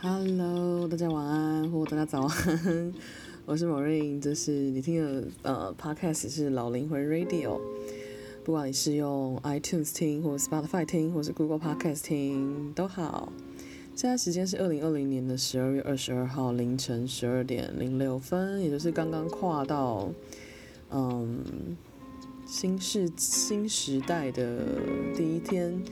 Hello，大家晚安或大家早安，我是 Maureen，这是你听的呃 Podcast 是老灵魂 Radio，不管你是用 iTunes 听或 Spotify 听或是 Google Podcast 听都好。现在时间是二零二零年的十二月二十二号凌晨十二点零六分，也就是刚刚跨到嗯新世新时代的第一天。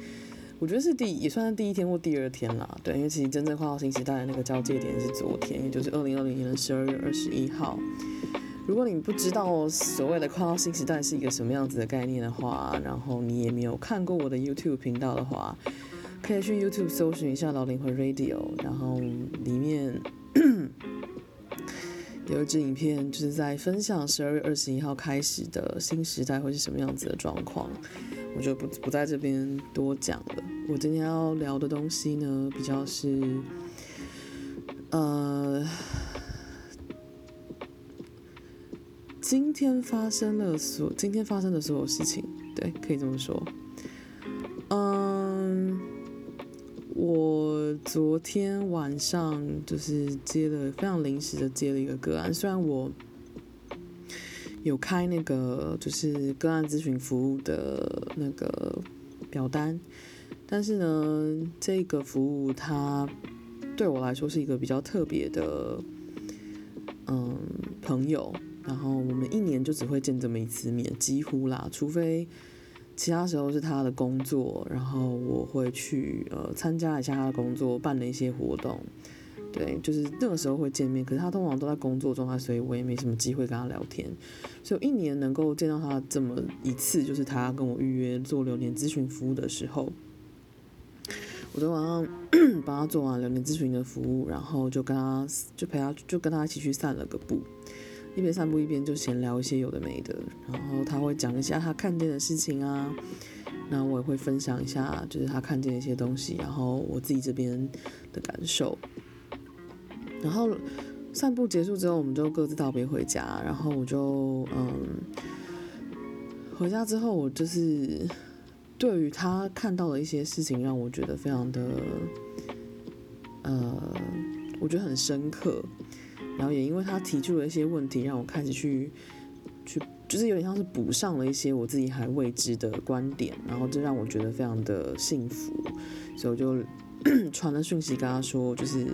我觉得是第也算是第一天或第二天啦，对，因为其实真正跨到新时代的那个交界点是昨天，也就是二零二零年的十二月二十一号。如果你不知道所谓的跨到新时代是一个什么样子的概念的话，然后你也没有看过我的 YouTube 频道的话，可以去 YouTube 搜寻一下老灵魂 Radio，然后里面有一支影片，就是在分享十二月二十一号开始的新时代会是什么样子的状况。我就不不在这边多讲了。我今天要聊的东西呢，比较是，呃，今天发生了所今天发生的所有事情，对，可以这么说。嗯，昨天晚上就是接了非常临时的接了一个个案，虽然我。有开那个就是个案咨询服务的那个表单，但是呢，这个服务它对我来说是一个比较特别的，嗯，朋友。然后我们一年就只会见这么一次面，几乎啦，除非其他时候是他的工作，然后我会去呃参加一下他的工作办了一些活动。对，就是那个时候会见面，可是他通常都在工作状态，所以我也没什么机会跟他聊天。所以一年能够见到他这么一次，就是他跟我预约做流年咨询服务的时候，我昨晚上帮他做完流年咨询的服务，然后就跟他就陪他就跟他一起去散了个步，一边散步一边就闲聊一些有的没的，然后他会讲一下他看见的事情啊，那我也会分享一下就是他看见一些东西，然后我自己这边的感受。然后散步结束之后，我们就各自道别回家。然后我就嗯，回家之后，我就是对于他看到的一些事情，让我觉得非常的呃，我觉得很深刻。然后也因为他提出了一些问题，让我开始去去，就是有点像是补上了一些我自己还未知的观点。然后这让我觉得非常的幸福，所以我就 传了讯息跟他说，就是。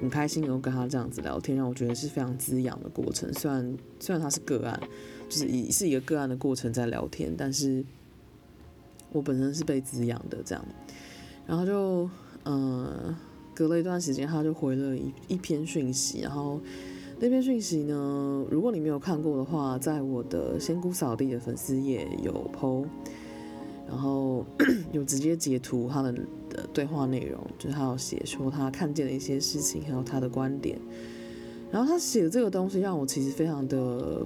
很开心能够跟他这样子聊天，让我觉得是非常滋养的过程。虽然虽然他是个案，就是以是一个个案的过程在聊天，但是我本身是被滋养的这样。然后就嗯、隔了一段时间，他就回了一一篇讯息。然后那篇讯息呢，如果你没有看过的话，在我的仙姑扫地的粉丝页有 po，然后 有直接截图他的。的对话内容就是他要写说他看见的一些事情，还有他的观点。然后他写的这个东西让我其实非常的，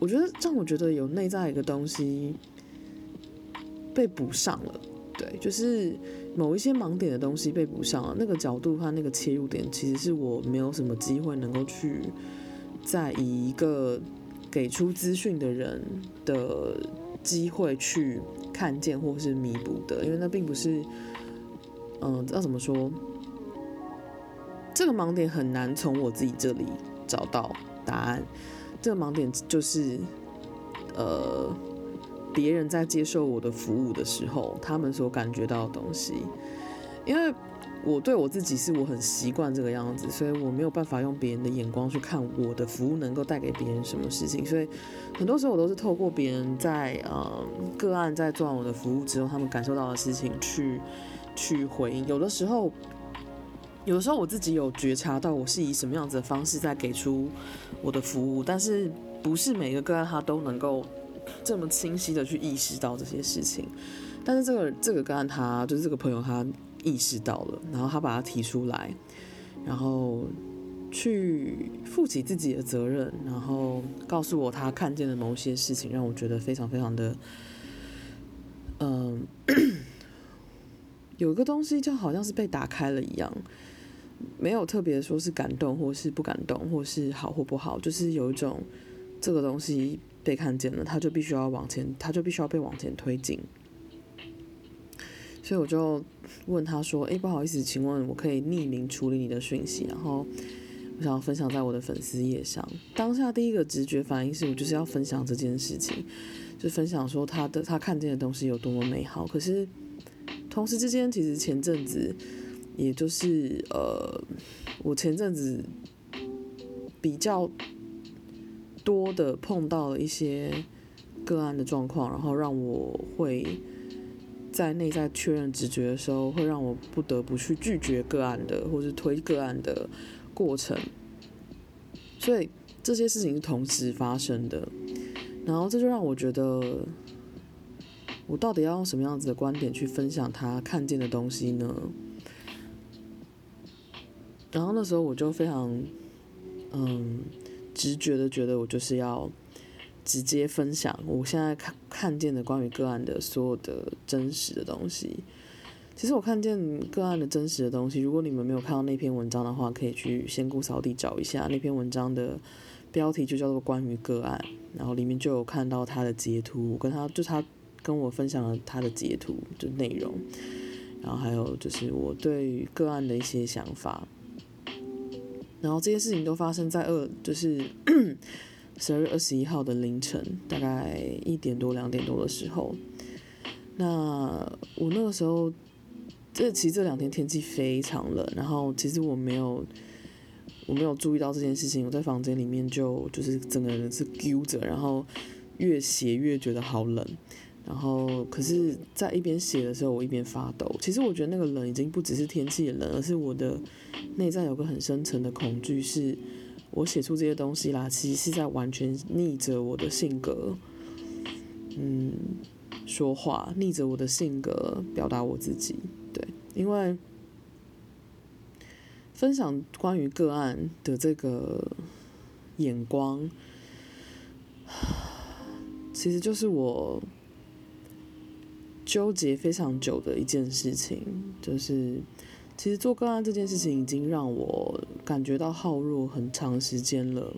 我觉得让我觉得有内在一个东西被补上了。对，就是某一些盲点的东西被补上了。那个角度和那个切入点，其实是我没有什么机会能够去再以一个给出资讯的人的机会去。看见或是弥补的，因为那并不是，嗯、呃，要怎么说？这个盲点很难从我自己这里找到答案。这个盲点就是，呃，别人在接受我的服务的时候，他们所感觉到的东西，因为。我对我自己是我很习惯这个样子，所以我没有办法用别人的眼光去看我的服务能够带给别人什么事情，所以很多时候我都是透过别人在呃个案在做完我的服务之后，他们感受到的事情去去回应。有的时候，有的时候我自己有觉察到我是以什么样子的方式在给出我的服务，但是不是每个个案他都能够这么清晰的去意识到这些事情。但是这个这个个案他就是这个朋友他。意识到了，然后他把它提出来，然后去负起自己的责任，然后告诉我他看见的某些事情，让我觉得非常非常的，嗯，有个东西就好像是被打开了一样，没有特别说是感动或是不感动，或是好或不好，就是有一种这个东西被看见了，他就必须要往前，他就必须要被往前推进。所以我就问他说：“诶，不好意思，请问我可以匿名处理你的讯息？”然后我想要分享在我的粉丝页上。当下第一个直觉反应是我就是要分享这件事情，就分享说他的他看见的东西有多么美好。可是同时之间，其实前阵子，也就是呃，我前阵子比较多的碰到了一些个案的状况，然后让我会在内在确认直觉的时候，会让我不得不去拒绝个案的，或是推个案的过程。所以这些事情是同时发生的，然后这就让我觉得，我到底要用什么样子的观点去分享他看见的东西呢？然后那时候我就非常，嗯。直觉的觉得我就是要直接分享我现在看看见的关于个案的所有的真实的东西。其实我看见个案的真实的东西，如果你们没有看到那篇文章的话，可以去仙姑扫地找一下那篇文章的标题就叫做关于个案，然后里面就有看到他的截图，我跟他就他跟我分享了他的截图就内容，然后还有就是我对于个案的一些想法。然后这些事情都发生在二，就是 十二月二十一号的凌晨，大概一点多两点多的时候。那我那个时候，这其实这两天天气非常冷，然后其实我没有，我没有注意到这件事情。我在房间里面就就是整个人是揪着，然后越写越觉得好冷。然后可是，在一边写的时候，我一边发抖。其实我觉得那个冷已经不只是天气冷，而是我的。内在有个很深层的恐惧，是我写出这些东西啦，其实是在完全逆着我的性格，嗯，说话，逆着我的性格表达我自己。对，因为分享关于个案的这个眼光，其实就是我纠结非常久的一件事情，就是。其实做个案这件事情已经让我感觉到耗弱很长时间了，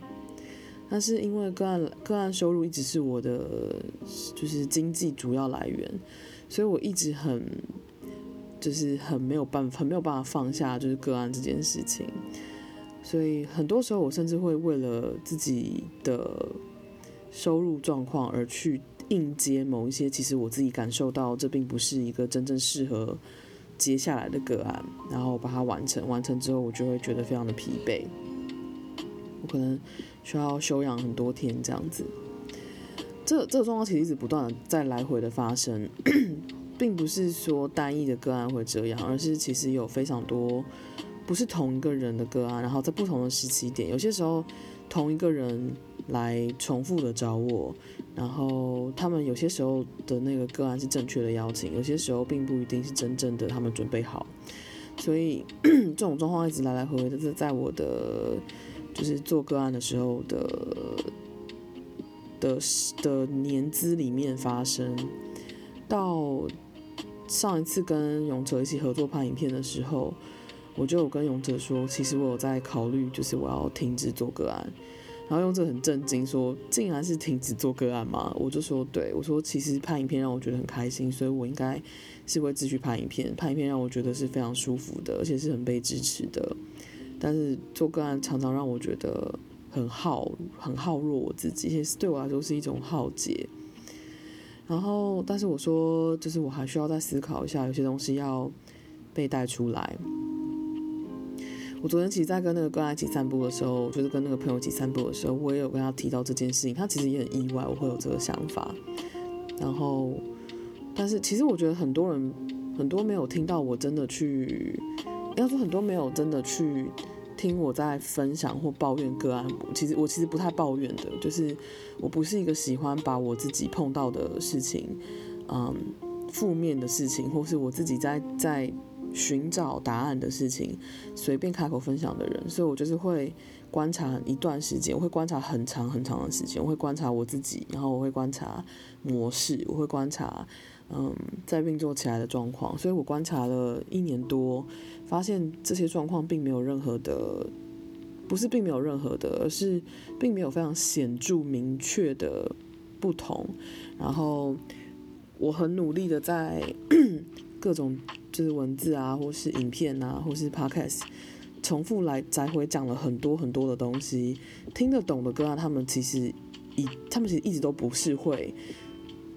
但是因为个案个案收入一直是我的就是经济主要来源，所以我一直很就是很没有办法很没有办法放下就是个案这件事情，所以很多时候我甚至会为了自己的收入状况而去应接某一些其实我自己感受到这并不是一个真正适合。接下来的个案，然后把它完成，完成之后我就会觉得非常的疲惫，我可能需要休养很多天这样子。这这个状况其实一直不断的在来回的发生，并不是说单一的个案会这样，而是其实有非常多不是同一个人的个案，然后在不同的时期点，有些时候同一个人来重复的找我。然后他们有些时候的那个个案是正确的邀请，有些时候并不一定是真正的他们准备好，所以 这种状况一直来来回回的是在我的就是做个案的时候的的的年资里面发生。到上一次跟勇者一起合作拍影片的时候，我就有跟勇者说，其实我有在考虑，就是我要停止做个案。然后用这很震惊说，竟然是停止做个案吗？我就说，对，我说其实拍影片让我觉得很开心，所以我应该是会继续拍影片。拍影片让我觉得是非常舒服的，而且是很被支持的。但是做个案常常让我觉得很耗，很耗弱我自己，而且对我来说是一种耗竭。然后，但是我说，就是我还需要再思考一下，有些东西要被带出来。我昨天其实，在跟那个个案一起散步的时候，就是跟那个朋友一起散步的时候，我也有跟他提到这件事情。他其实也很意外，我会有这个想法。然后，但是其实我觉得很多人很多没有听到我真的去，要说很多没有真的去听我在分享或抱怨个案。其实我其实不太抱怨的，就是我不是一个喜欢把我自己碰到的事情，嗯，负面的事情，或是我自己在在。寻找答案的事情，随便开口分享的人，所以我就是会观察一段时间，我会观察很长很长的时间，我会观察我自己，然后我会观察模式，我会观察嗯在运作起来的状况，所以我观察了一年多，发现这些状况并没有任何的，不是并没有任何的，而是并没有非常显著明确的不同，然后我很努力的在。各种就是文字啊，或是影片啊，或是 podcast，重复来来回讲了很多很多的东西，听得懂的个案，他们其实一他们其实一直都不是会。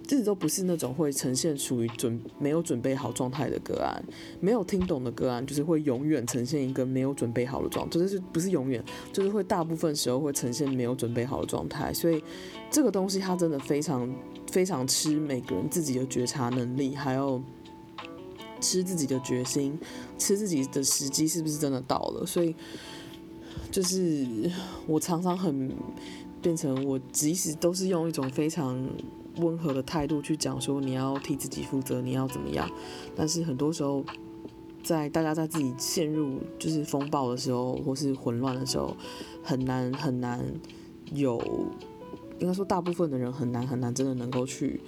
一直都不是那种会呈现属于准没有准备好状态的个案，没有听懂的个案，就是会永远呈现一个没有准备好的状态，就是不是永远，就是会大部分时候会呈现没有准备好的状态。所以这个东西它真的非常非常吃每个人自己的觉察能力，还有吃自己的决心，吃自己的时机是不是真的到了。所以就是我常常很变成我，即使都是用一种非常。温和的态度去讲说你要替自己负责，你要怎么样？但是很多时候，在大家在自己陷入就是风暴的时候，或是混乱的时候，很难很难有，应该说大部分的人很难很难真的能够去，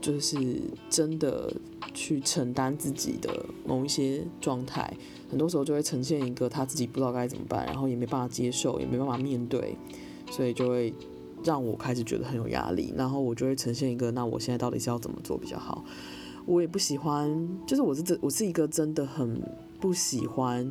就是真的去承担自己的某一些状态。很多时候就会呈现一个他自己不知道该怎么办，然后也没办法接受，也没办法面对，所以就会。让我开始觉得很有压力，然后我就会呈现一个，那我现在到底是要怎么做比较好？我也不喜欢，就是我是这，我是一个真的很不喜欢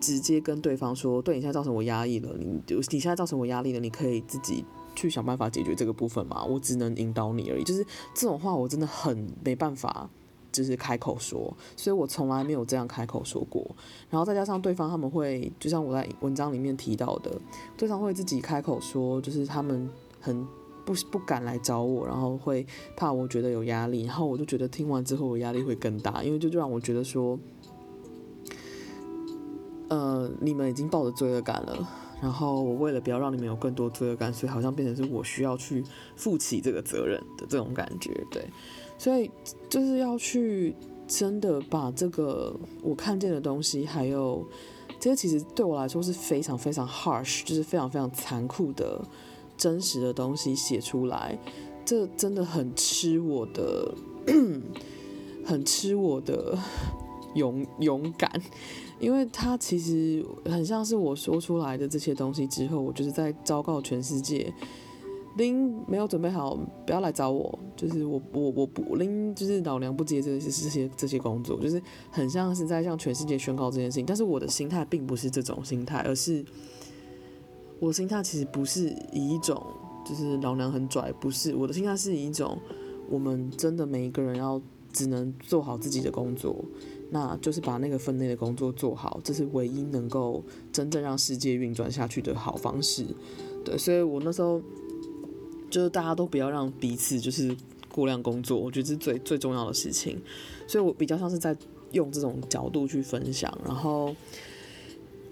直接跟对方说，对你现在造成我压力了，你你现在造成我压力了，你可以自己去想办法解决这个部分吗？我只能引导你而已，就是这种话我真的很没办法。就是开口说，所以我从来没有这样开口说过。然后再加上对方他们会，就像我在文章里面提到的，对方会自己开口说，就是他们很不不敢来找我，然后会怕我觉得有压力。然后我就觉得听完之后我压力会更大，因为就就让我觉得说，呃，你们已经抱着罪恶感了。然后我为了不要让你们有更多罪恶感，所以好像变成是我需要去负起这个责任的这种感觉，对。所以就是要去真的把这个我看见的东西，还有这些其实对我来说是非常非常 harsh，就是非常非常残酷的真实的东西写出来。这真的很吃我的，很吃我的勇勇敢，因为他其实很像是我说出来的这些东西之后，我就是在昭告全世界。林没有准备好，不要来找我。就是我，我，我不林，就是老娘不接这些这些这些工作，就是很像是在向全世界宣告这件事情。但是我的心态并不是这种心态，而是我心态其实不是以一种就是老娘很拽，不是我的心态是以一种我们真的每一个人要只能做好自己的工作，那就是把那个分内的工作做好，这是唯一能够真正让世界运转下去的好方式。对，所以我那时候。就是大家都不要让彼此就是过量工作，我觉得这是最最重要的事情。所以我比较像是在用这种角度去分享，然后，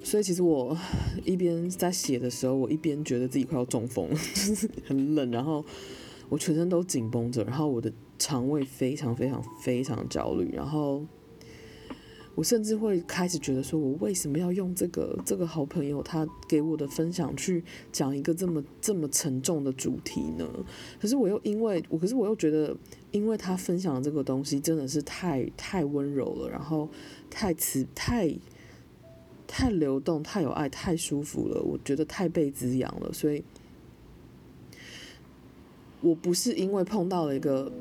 所以其实我一边在写的时候，我一边觉得自己快要中风，就是很冷，然后我全身都紧绷着，然后我的肠胃非常非常非常焦虑，然后。我甚至会开始觉得，说我为什么要用这个这个好朋友他给我的分享去讲一个这么这么沉重的主题呢？可是我又因为我，可是我又觉得，因为他分享的这个东西真的是太太温柔了，然后太慈太太流动，太有爱，太舒服了，我觉得太被滋养了，所以，我不是因为碰到了一个。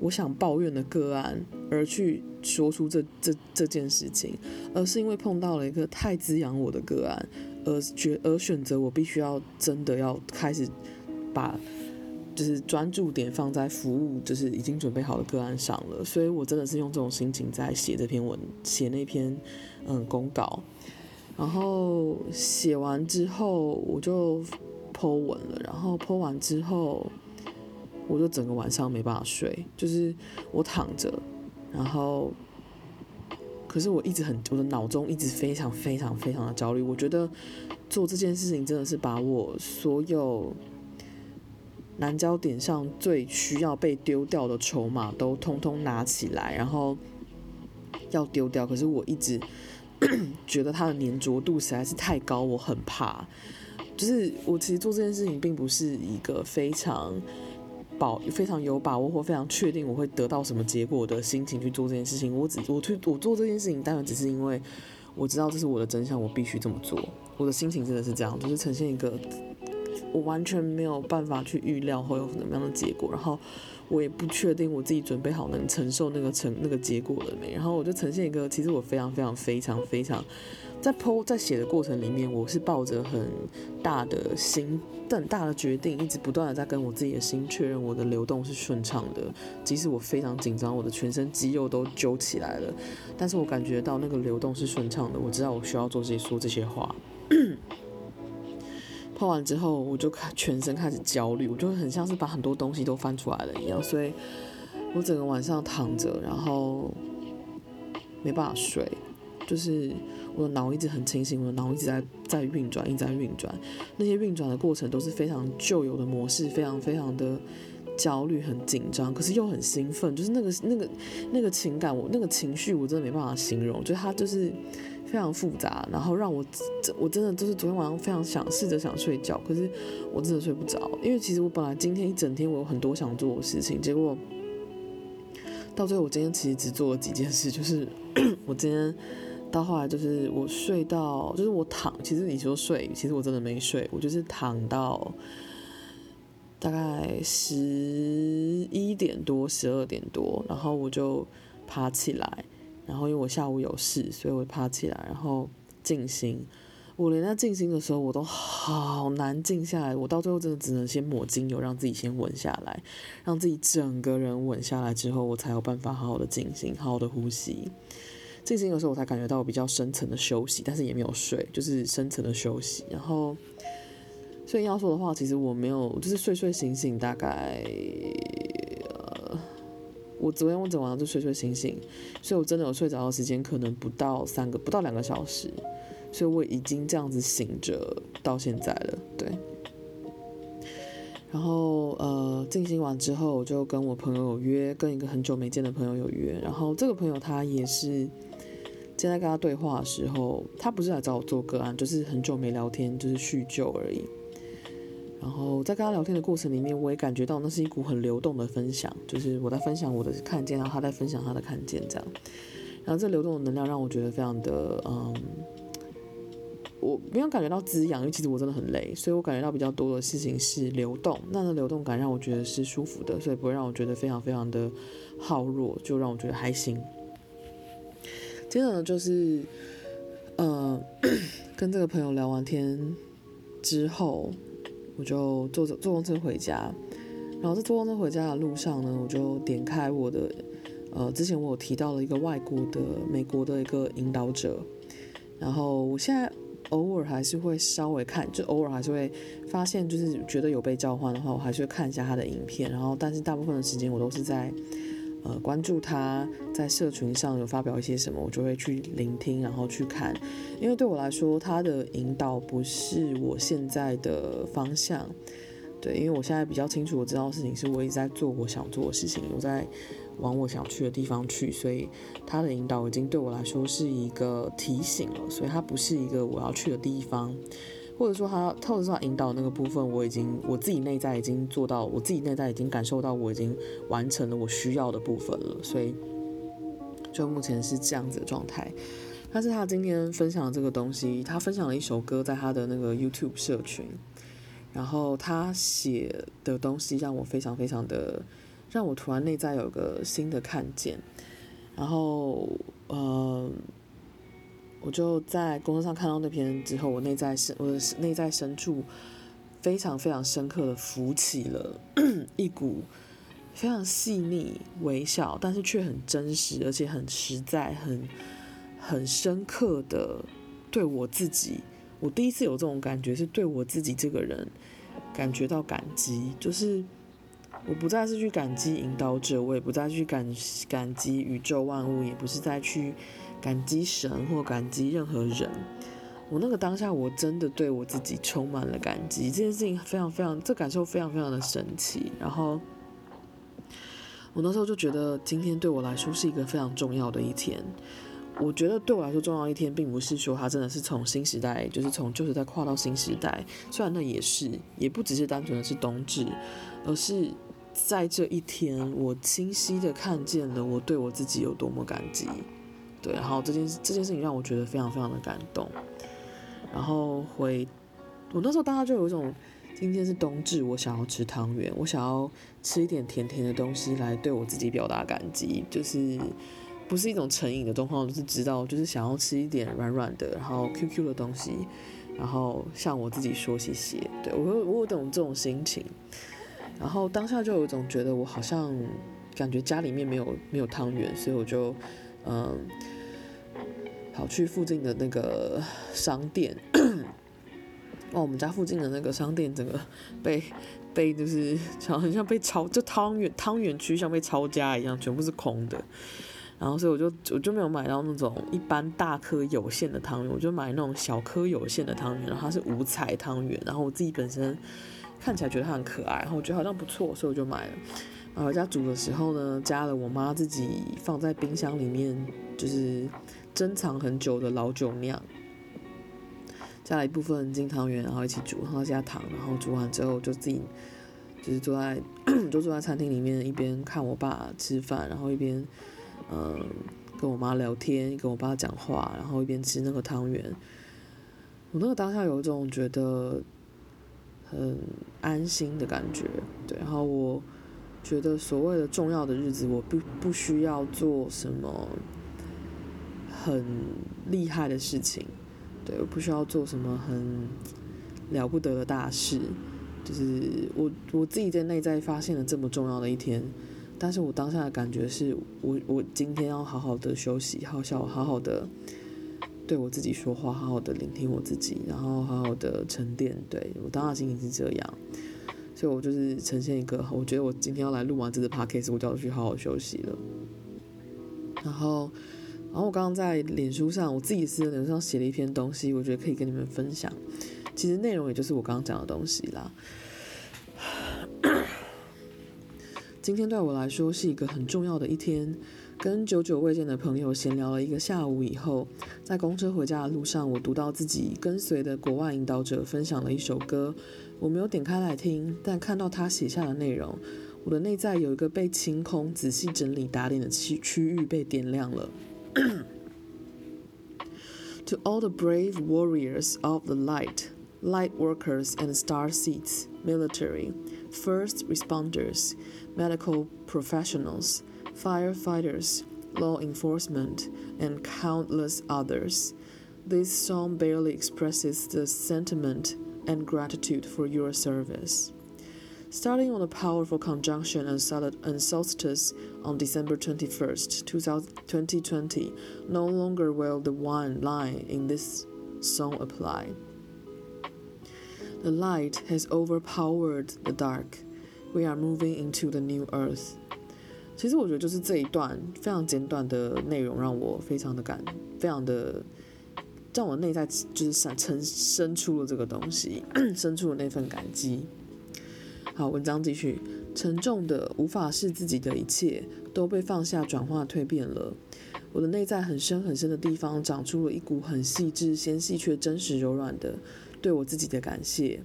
我想抱怨的个案，而去说出这这这件事情，而是因为碰到了一个太滋养我的个案，而决而选择我必须要真的要开始把就是专注点放在服务，就是已经准备好的个案上了。所以我真的是用这种心情在写这篇文，写那篇嗯公告。然后写完之后，我就 po 文了。然后 po 完之后。我就整个晚上没办法睡，就是我躺着，然后，可是我一直很，我的脑中一直非常非常非常的焦虑。我觉得做这件事情真的是把我所有南焦点上最需要被丢掉的筹码都通通拿起来，然后要丢掉。可是我一直 觉得它的粘着度实在是太高，我很怕。就是我其实做这件事情并不是一个非常。保非常有把握或非常确定我会得到什么结果的心情去做这件事情，我只我去我做这件事情，当然只是因为我知道这是我的真相，我必须这么做。我的心情真的是这样，就是呈现一个我完全没有办法去预料会有什么样的结果，然后我也不确定我自己准备好能承受那个成那个结果了没。然后我就呈现一个，其实我非常非常非常非常。在剖在写的过程里面，我是抱着很大的心、很大的决定，一直不断的在跟我自己的心确认我的流动是顺畅的。即使我非常紧张，我的全身肌肉都揪起来了，但是我感觉到那个流动是顺畅的。我知道我需要做这些说这些话。剖完之后，我就开全身开始焦虑，我就很像是把很多东西都翻出来了一样，所以我整个晚上躺着，然后没办法睡，就是。我的脑一直很清醒，我的脑一直在在运转，一直在运转。那些运转的过程都是非常旧有的模式，非常非常的焦虑、很紧张，可是又很兴奋。就是那个那个那个情感，我那个情绪，我真的没办法形容。就它就是非常复杂，然后让我我真的就是昨天晚上非常想试着想睡觉，可是我真的睡不着，因为其实我本来今天一整天我有很多想做的事情，结果到最后我今天其实只做了几件事，就是 我今天。到后来就是我睡到，就是我躺，其实你说睡，其实我真的没睡，我就是躺到大概十一点多、十二点多，然后我就爬起来，然后因为我下午有事，所以我爬起来，然后静心。我连在静心的时候，我都好难静下来，我到最后真的只能先抹精油，让自己先稳下来，让自己整个人稳下来之后，我才有办法好好的静心，好好的呼吸。静心的时候，我才感觉到我比较深层的休息，但是也没有睡，就是深层的休息。然后，所以要说的话，其实我没有，就是睡睡醒醒，大概，呃，我昨天我整晚上就睡睡醒醒，所以我真的有睡着的时间可能不到三个，不到两个小时，所以我已经这样子醒着到现在了，对。然后，呃，静心完之后，我就跟我朋友有约，跟一个很久没见的朋友有约。然后这个朋友他也是。现在跟他对话的时候，他不是来找我做个案，就是很久没聊天，就是叙旧而已。然后在跟他聊天的过程里面，我也感觉到那是一股很流动的分享，就是我在分享我的看见，然后他在分享他的看见，这样。然后这流动的能量让我觉得非常的，嗯，我没有感觉到滋养，因为其实我真的很累，所以我感觉到比较多的事情是流动。那那流动感让我觉得是舒服的，所以不会让我觉得非常非常的耗弱，就让我觉得还行。接着呢，就是，呃，跟这个朋友聊完天之后，我就坐着坐公车回家。然后在坐公车回家的路上呢，我就点开我的，呃，之前我有提到了一个外国的美国的一个引导者。然后我现在偶尔还是会稍微看，就偶尔还是会发现，就是觉得有被召唤的话，我还是会看一下他的影片。然后，但是大部分的时间我都是在。呃，关注他在社群上有发表一些什么，我就会去聆听，然后去看。因为对我来说，他的引导不是我现在的方向。对，因为我现在比较清楚，我知道事情是我一直在做我想做的事情，我在往我想去的地方去，所以他的引导已经对我来说是一个提醒了，所以他不是一个我要去的地方。或者说他，或者说他引导那个部分，我已经我自己内在已经做到，我自己内在已经感受到，我已经完成了我需要的部分了，所以就目前是这样子的状态。但是他今天分享的这个东西，他分享了一首歌在他的那个 YouTube 社群，然后他写的东西让我非常非常的，让我突然内在有个新的看见，然后呃。我就在工作上看到那篇之后，我内在深，我的内在深处非常非常深刻的浮起了 一股非常细腻、微小，但是却很真实，而且很实在、很很深刻的对我自己。我第一次有这种感觉，是对我自己这个人感觉到感激，就是我不再是去感激引导者，我也不再去感感激宇宙万物，也不是再去。感激神或感激任何人，我那个当下我真的对我自己充满了感激，这件事情非常非常，这感受非常非常的神奇。然后我那时候就觉得今天对我来说是一个非常重要的一天。我觉得对我来说重要一天，并不是说它真的是从新时代，就是从旧时代跨到新时代，虽然那也是，也不只是单纯的是冬至，而是在这一天，我清晰的看见了我对我自己有多么感激。对，然后这件这件事情让我觉得非常非常的感动，然后回我那时候大家就有一种今天是冬至，我想要吃汤圆，我想要吃一点甜甜的东西来对我自己表达感激，就是不是一种成瘾的状况，就是知道就是想要吃一点软软的，然后 QQ 的东西，然后向我自己说谢谢。对，我我有懂这种心情，然后当下就有一种觉得我好像感觉家里面没有没有汤圆，所以我就嗯跑去附近的那个商店。哦，我们家附近的那个商店，整个被被就是像很像被抄，就汤圆汤圆区像被抄家一样，全部是空的。然后所以我就我就没有买到那种一般大颗有馅的汤圆，我就买那种小颗有馅的汤圆，然后它是五彩汤圆。然后我自己本身看起来觉得它很可爱，然后我觉得好像不错，所以我就买了。然后在家煮的时候呢，加了我妈自己放在冰箱里面就是珍藏很久的老酒酿。加了一部分金汤圆，然后一起煮，然后加糖，然后煮完之后就自己就是坐在 就坐在餐厅里面，一边看我爸吃饭，然后一边嗯跟我妈聊天，跟我爸讲话，然后一边吃那个汤圆。我那个当下有一种觉得很安心的感觉，对。然后我觉得所谓的重要的日子，我不不需要做什么很厉害的事情。对，我不需要做什么很了不得的大事，就是我我自己在内在发现了这么重要的一天，但是我当下的感觉是我我今天要好好的休息，好好好好的对我自己说话，好好的聆听我自己，然后好好的沉淀。对，我当下心情是这样，所以我就是呈现一个，我觉得我今天要来录完这个 podcast，我就要去好好休息了，然后。然后我刚刚在脸书上，我自己私人脸书上写了一篇东西，我觉得可以跟你们分享。其实内容也就是我刚刚讲的东西啦。今天对我来说是一个很重要的一天，跟久久未见的朋友闲聊了一个下午以后，在公车回家的路上，我读到自己跟随的国外引导者分享了一首歌，我没有点开来听，但看到他写下的内容，我的内在有一个被清空、仔细整理、打点的区区域被点亮了。to all the brave warriors of the light, light workers and star seats, military, first responders, medical professionals, firefighters, law enforcement, and countless others. This song barely expresses the sentiment and gratitude for your service. Starting on a powerful conjunction and solstice on December 21st, 2020, no longer will the one line in this song apply. The light has overpowered the dark. We are moving into the new earth. 其实我觉得就是这一段非常简短的内容，让我非常的感，非常的让我内在就是想生生出了这个东西，生出了那份感激。好，文章继续。沉重的、无法是自己的一切都被放下、转化、蜕变了。我的内在很深很深的地方长出了一股很细致、纤细却真实、柔软的对我自己的感谢。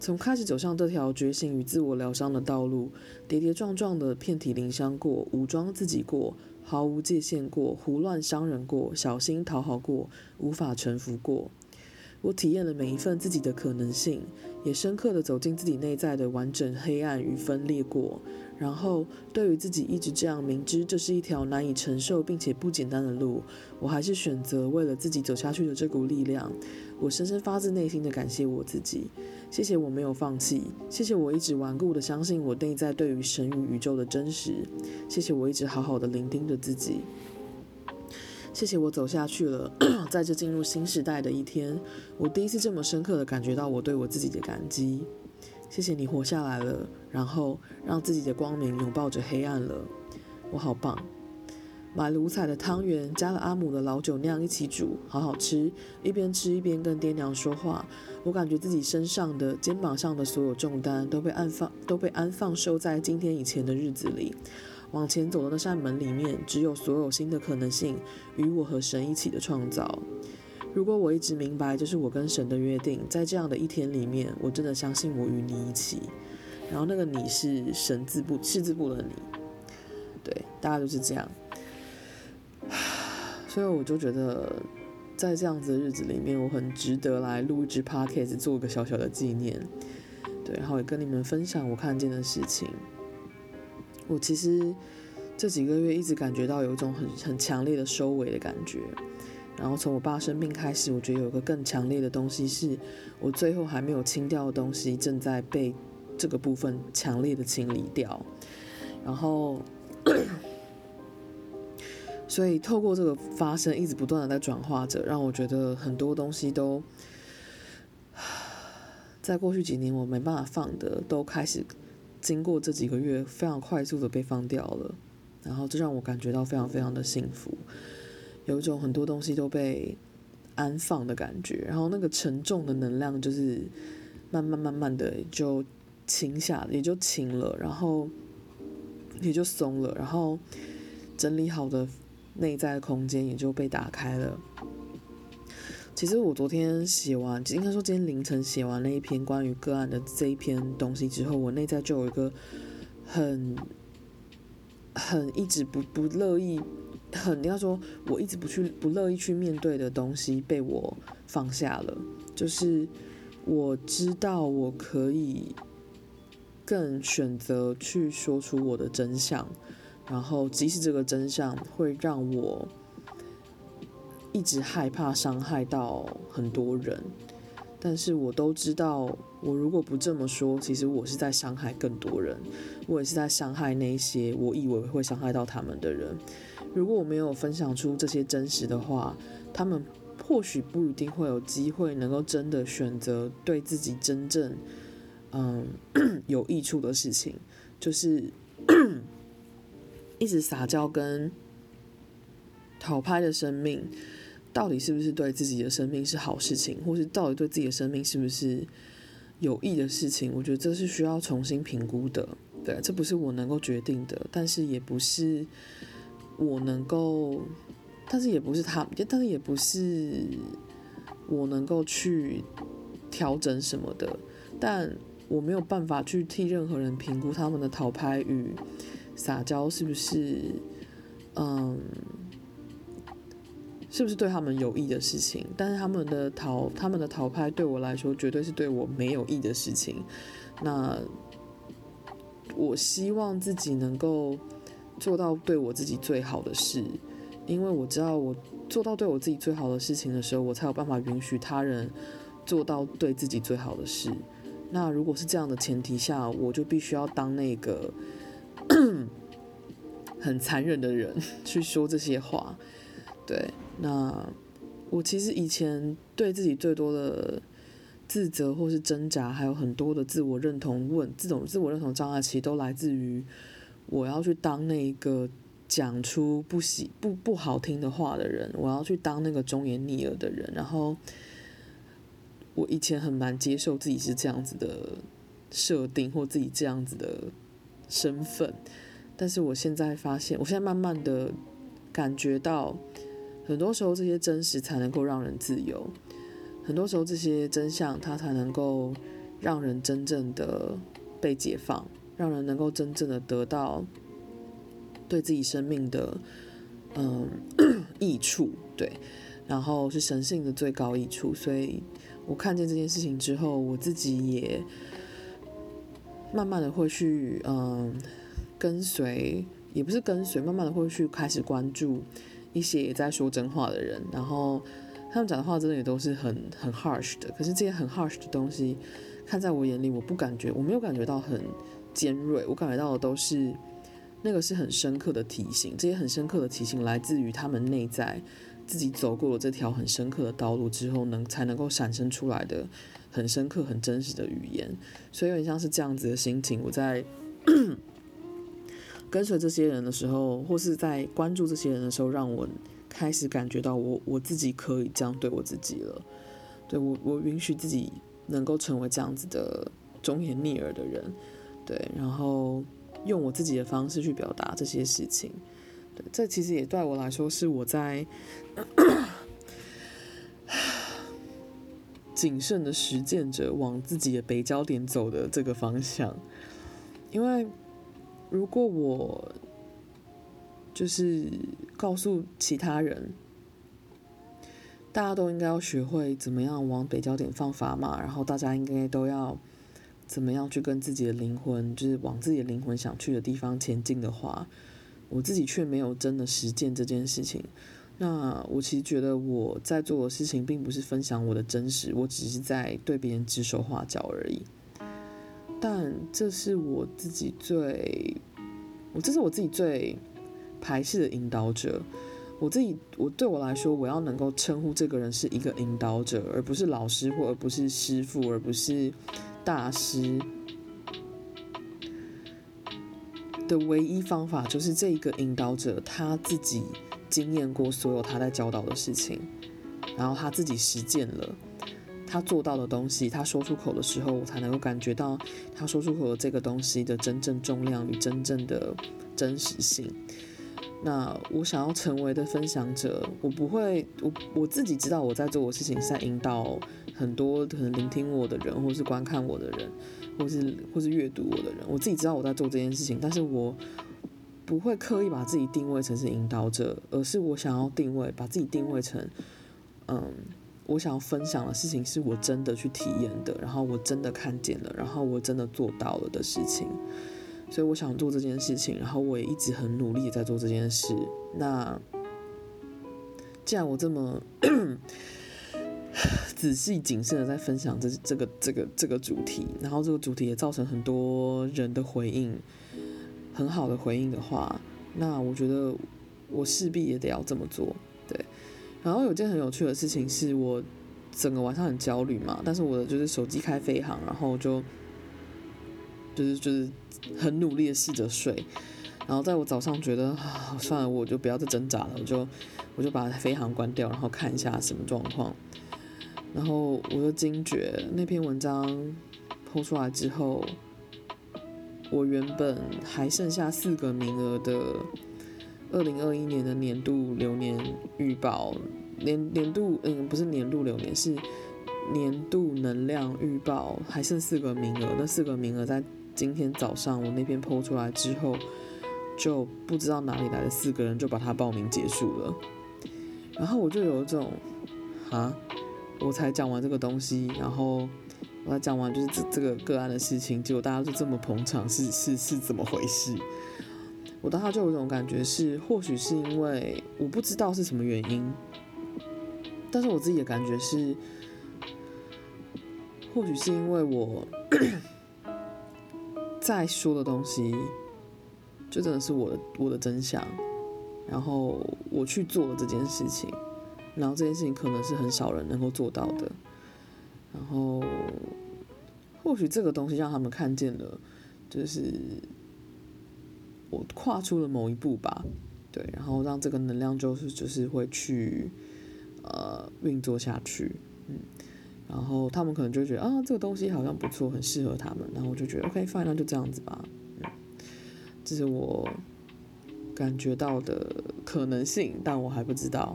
从开始走上这条觉醒与自我疗伤的道路，跌跌撞撞的遍体鳞伤过，武装自己过，毫无界限过，胡乱伤人过，小心讨好过，无法臣服过。我体验了每一份自己的可能性，也深刻地走进自己内在的完整黑暗与分裂过。然后，对于自己一直这样明知这是一条难以承受并且不简单的路，我还是选择为了自己走下去的这股力量。我深深发自内心的感谢我自己，谢谢我没有放弃，谢谢我一直顽固的相信我内在对于神与宇宙的真实，谢谢我一直好好的聆听着自己。谢谢我走下去了，在这进入新时代的一天，我第一次这么深刻的感觉到我对我自己的感激。谢谢你活下来了，然后让自己的光明拥抱着黑暗了，我好棒。买了五彩的汤圆，加了阿姆的老酒酿一起煮，好好吃。一边吃一边跟爹娘说话，我感觉自己身上的、肩膀上的所有重担都被安放，都被安放收在今天以前的日子里。往前走的那扇门里面，只有所有新的可能性与我和神一起的创造。如果我一直明白这是我跟神的约定，在这样的一天里面，我真的相信我与你一起。然后那个你是神字部、赤字部的你，对，大家就是这样。所以我就觉得，在这样子的日子里面，我很值得来录一支 podcast，做一个小小的纪念。对，然后也跟你们分享我看见的事情。我其实这几个月一直感觉到有一种很很强烈的收尾的感觉。然后从我爸生病开始，我觉得有个更强烈的东西，是我最后还没有清掉的东西，正在被这个部分强烈的清理掉。然后，所以透过这个发生，一直不断的在转化着，让我觉得很多东西都在过去几年我没办法放的，都开始经过这几个月非常快速的被放掉了。然后这让我感觉到非常非常的幸福。有一种很多东西都被安放的感觉，然后那个沉重的能量就是慢慢慢慢的就轻下，也就轻了，然后也就松了，然后整理好的内在空间也就被打开了。其实我昨天写完，应该说今天凌晨写完那一篇关于个案的这一篇东西之后，我内在就有一个很很一直不不乐意。很，应该说，我一直不去、不乐意去面对的东西被我放下了。就是我知道我可以更选择去说出我的真相，然后即使这个真相会让我一直害怕伤害到很多人，但是我都知道，我如果不这么说，其实我是在伤害更多人，我也是在伤害那些我以为会伤害到他们的人。如果我没有分享出这些真实的话，他们或许不一定会有机会能够真的选择对自己真正嗯 有益处的事情，就是一直撒娇跟讨拍的生命，到底是不是对自己的生命是好事情，或是到底对自己的生命是不是有益的事情？我觉得这是需要重新评估的。对，这不是我能够决定的，但是也不是。我能够，但是也不是他，但是也不是我能够去调整什么的，但我没有办法去替任何人评估他们的讨拍与撒娇是不是，嗯，是不是对他们有益的事情。但是他们的逃，他们的逃拍对我来说绝对是对我没有益的事情。那我希望自己能够。做到对我自己最好的事，因为我知道我做到对我自己最好的事情的时候，我才有办法允许他人做到对自己最好的事。那如果是这样的前提下，我就必须要当那个 很残忍的人 去说这些话。对，那我其实以前对自己最多的自责或是挣扎，还有很多的自我认同问，这种自我认同障碍，其实都来自于。我要去当那个讲出不喜不不好听的话的人，我要去当那个忠言逆耳的人。然后我以前很难接受自己是这样子的设定，或自己这样子的身份。但是我现在发现，我现在慢慢的感觉到，很多时候这些真实才能够让人自由，很多时候这些真相它才能够让人真正的被解放。让人能够真正的得到对自己生命的嗯 益处，对，然后是神性的最高益处。所以我看见这件事情之后，我自己也慢慢的会去嗯跟随，也不是跟随，慢慢的会去开始关注一些也在说真话的人。然后他们讲的话真的也都是很很 harsh 的，可是这些很 harsh 的东西，看在我眼里，我不感觉，我没有感觉到很。尖锐，我感觉到的都是那个是很深刻的提醒。这些很深刻的提醒来自于他们内在自己走过了这条很深刻的道路之后，能才能够产生出来的很深刻、很真实的语言。所以有点像是这样子的心情。我在跟随这些人的时候，或是在关注这些人的时候，让我开始感觉到我我自己可以这样对我自己了。对，我，我允许自己能够成为这样子的忠言逆耳的人。对，然后用我自己的方式去表达这些事情，对，这其实也对我来说是我在谨慎的实践着往自己的北焦点走的这个方向。因为如果我就是告诉其他人，大家都应该要学会怎么样往北焦点放砝码，然后大家应该都要。怎么样去跟自己的灵魂，就是往自己的灵魂想去的地方前进的话，我自己却没有真的实践这件事情。那我其实觉得我在做的事情并不是分享我的真实，我只是在对别人指手画脚而已。但这是我自己最，我这是我自己最排斥的引导者。我自己，我对我来说，我要能够称呼这个人是一个引导者，而不是老师，或而不是师傅，而不是大师的唯一方法，就是这一个引导者他自己经验过所有他在教导的事情，然后他自己实践了他做到的东西，他说出口的时候，我才能够感觉到他说出口的这个东西的真正重量与真正的真实性。那我想要成为的分享者，我不会，我我自己知道我在做我事情在引导很多可能聆听我的人，或是观看我的人，或是或是阅读我的人。我自己知道我在做这件事情，但是我不会刻意把自己定位成是引导者，而是我想要定位，把自己定位成，嗯，我想要分享的事情是我真的去体验的，然后我真的看见了，然后我真的做到了的事情。所以我想做这件事情，然后我也一直很努力在做这件事。那既然我这么 仔细谨慎的在分享这这个这个这个主题，然后这个主题也造成很多人的回应，很好的回应的话，那我觉得我势必也得要这么做。对。然后有件很有趣的事情是我整个晚上很焦虑嘛，但是我的就是手机开飞航，然后就就是就是。很努力的试着睡，然后在我早上觉得，算了，我就不要再挣扎了，我就我就把飞航关掉，然后看一下什么状况。然后我就惊觉那篇文章 po 出来之后，我原本还剩下四个名额的二零二一年的年度流年预报，年年度嗯不是年度流年是年度能量预报，还剩四个名额，那四个名额在。今天早上我那边抛出来之后，就不知道哪里来的四个人就把他报名结束了，然后我就有一种，啊，我才讲完这个东西，然后我才讲完就是这这个个案的事情，结果大家就这么捧场，是是是怎么回事？我当时就有一种感觉是，或许是因为我不知道是什么原因，但是我自己的感觉是，或许是因为我。在说的东西，就真的是我的我的真相，然后我去做了这件事情，然后这件事情可能是很少人能够做到的，然后或许这个东西让他们看见了，就是我跨出了某一步吧，对，然后让这个能量就是就是会去呃运作下去，嗯。然后他们可能就觉得啊，这个东西好像不错，很适合他们。然后我就觉得 OK fine，那就这样子吧。嗯，这是我感觉到的可能性，但我还不知道。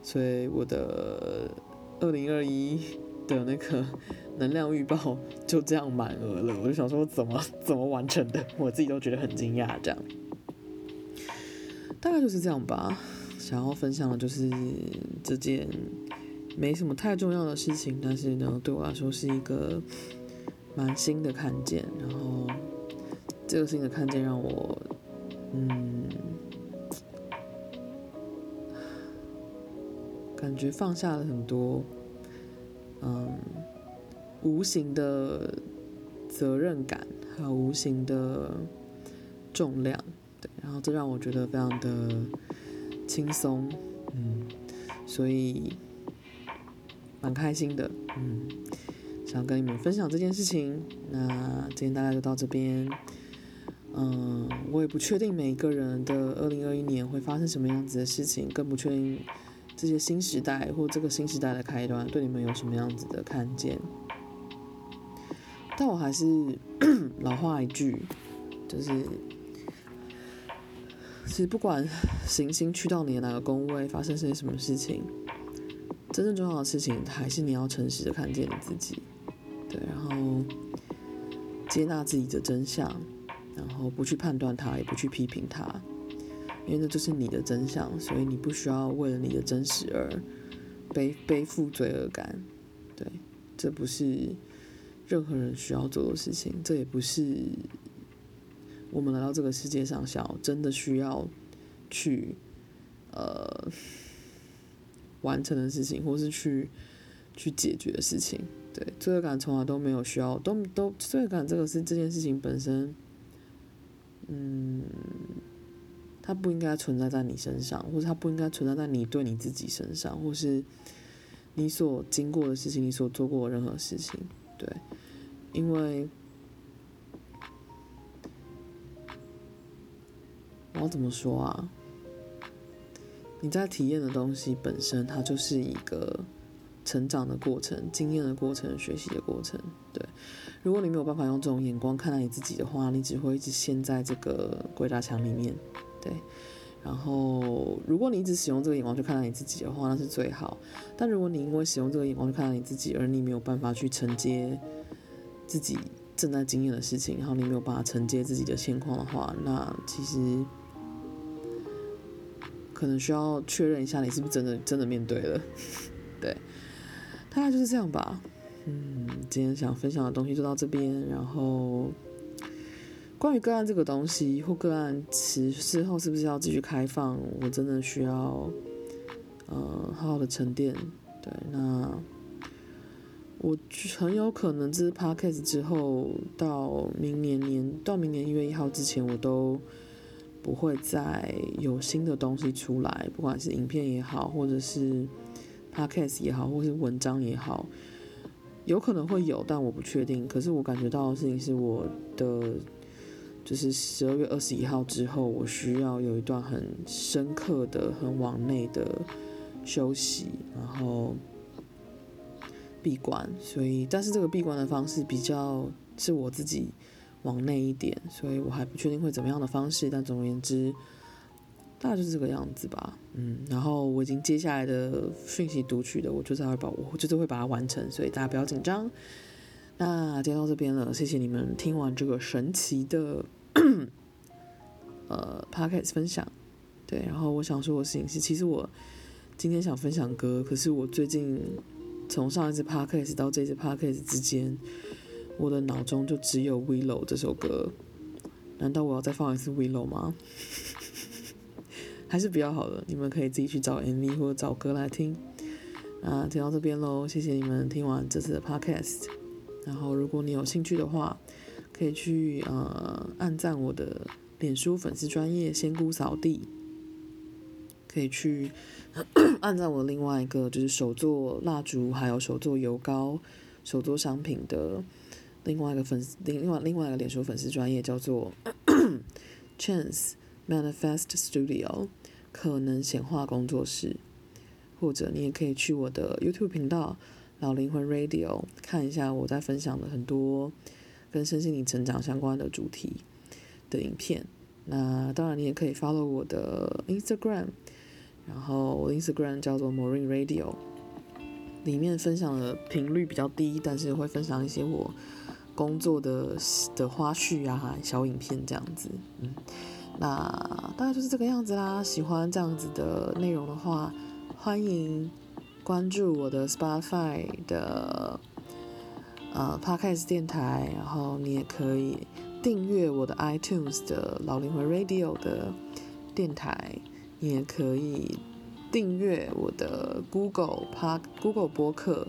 所以我的二零二一的那个能量预报就这样满额了。我就想说，怎么怎么完成的？我自己都觉得很惊讶。这样，大概就是这样吧。想要分享的就是这件。没什么太重要的事情，但是呢，对我来说是一个蛮新的看见。然后这个新的看见让我，嗯，感觉放下了很多，嗯，无形的责任感，还有无形的重量。对，然后这让我觉得非常的轻松，嗯，所以。蛮开心的，嗯，想跟你们分享这件事情。那今天大概就到这边，嗯，我也不确定每个人的二零二一年会发生什么样子的事情，更不确定这些新时代或这个新时代的开端对你们有什么样子的看见。但我还是 老话一句，就是其实不管行星去到你的哪个宫位，发生些什么事情。真正重要的事情还是你要诚实的看见你自己，对，然后接纳自己的真相，然后不去判断它，也不去批评它，因为那就是你的真相，所以你不需要为了你的真实而背背负罪恶感，对，这不是任何人需要做的事情，这也不是我们来到这个世界上想要真的需要去呃完成的事情，或是去去解决的事情。对，罪恶感从来都没有需要，都都罪恶感这个是这件事情本身，嗯，它不应该存在在你身上，或者它不应该存在在你对你自己身上，或是你所经过的事情，你所做过的任何事情，对，因为我要怎么说啊？你在体验的东西本身，它就是一个。成长的过程、经验的过程、学习的过程，对。如果你没有办法用这种眼光看待你自己的话，你只会一直陷在这个鬼打墙里面，对。然后，如果你一直使用这个眼光去看待你自己的话，那是最好。但如果你因为使用这个眼光去看待你自己，而你没有办法去承接自己正在经验的事情，然后你没有办法承接自己的现况的话，那其实可能需要确认一下，你是不是真的真的面对了，对。大概就是这样吧，嗯，今天想分享的东西就到这边。然后，关于个案这个东西或个案之事后是不是要继续开放，我真的需要，呃，好好的沉淀。对，那我很有可能这是 podcast 之后到明年年到明年一月一号之前，我都不会再有新的东西出来，不管是影片也好，或者是。Podcast 也好，或是文章也好，有可能会有，但我不确定。可是我感觉到的事情是，我的就是十二月二十一号之后，我需要有一段很深刻的、很往内的休息，然后闭关。所以，但是这个闭关的方式比较是我自己往内一点，所以我还不确定会怎么样的方式。但总而言之。大概就是这个样子吧，嗯，然后我已经接下来的讯息读取的，我就是会把我就是会把它完成，所以大家不要紧张。那今天到这边了，谢谢你们听完这个神奇的呃 podcast 分享。对，然后我想说的事情是，其实我今天想分享歌，可是我最近从上一次 podcast 到这次 podcast 之间，我的脑中就只有 Willow 这首歌。难道我要再放一次 Willow 吗？还是比较好的，你们可以自己去找 MV 或者找歌来听。啊，听到这边喽，谢谢你们听完这次的 Podcast。然后，如果你有兴趣的话，可以去呃按赞我的脸书粉丝专业仙姑扫地，可以去 按赞我另外一个就是手作蜡烛，还有手作油膏、手作商品的另外一个粉丝另外另外一个脸书粉丝专业叫做 Chance Manifest Studio。可能显化工作室，或者你也可以去我的 YouTube 频道“老灵魂 Radio” 看一下我在分享的很多跟身心灵成长相关的主题的影片。那当然，你也可以 follow 我的 Instagram，然后我的 Instagram 叫做 Maureen Radio，里面分享的频率比较低，但是会分享一些我工作的的花絮啊、小影片这样子，嗯。那大概就是这个样子啦。喜欢这样子的内容的话，欢迎关注我的 Spotify 的呃 Podcast 电台，然后你也可以订阅我的 iTunes 的老灵魂 Radio 的电台，你也可以订阅我的 Google Park Google 播客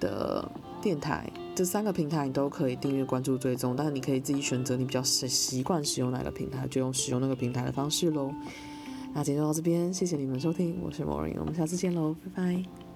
的电台。这三个平台你都可以订阅、关注、追踪，但是你可以自己选择你比较习习惯使用哪个平台，就用使用那个平台的方式喽。那今天就到这边，谢谢你们收听，我是 Morin，我们下次见喽，拜拜。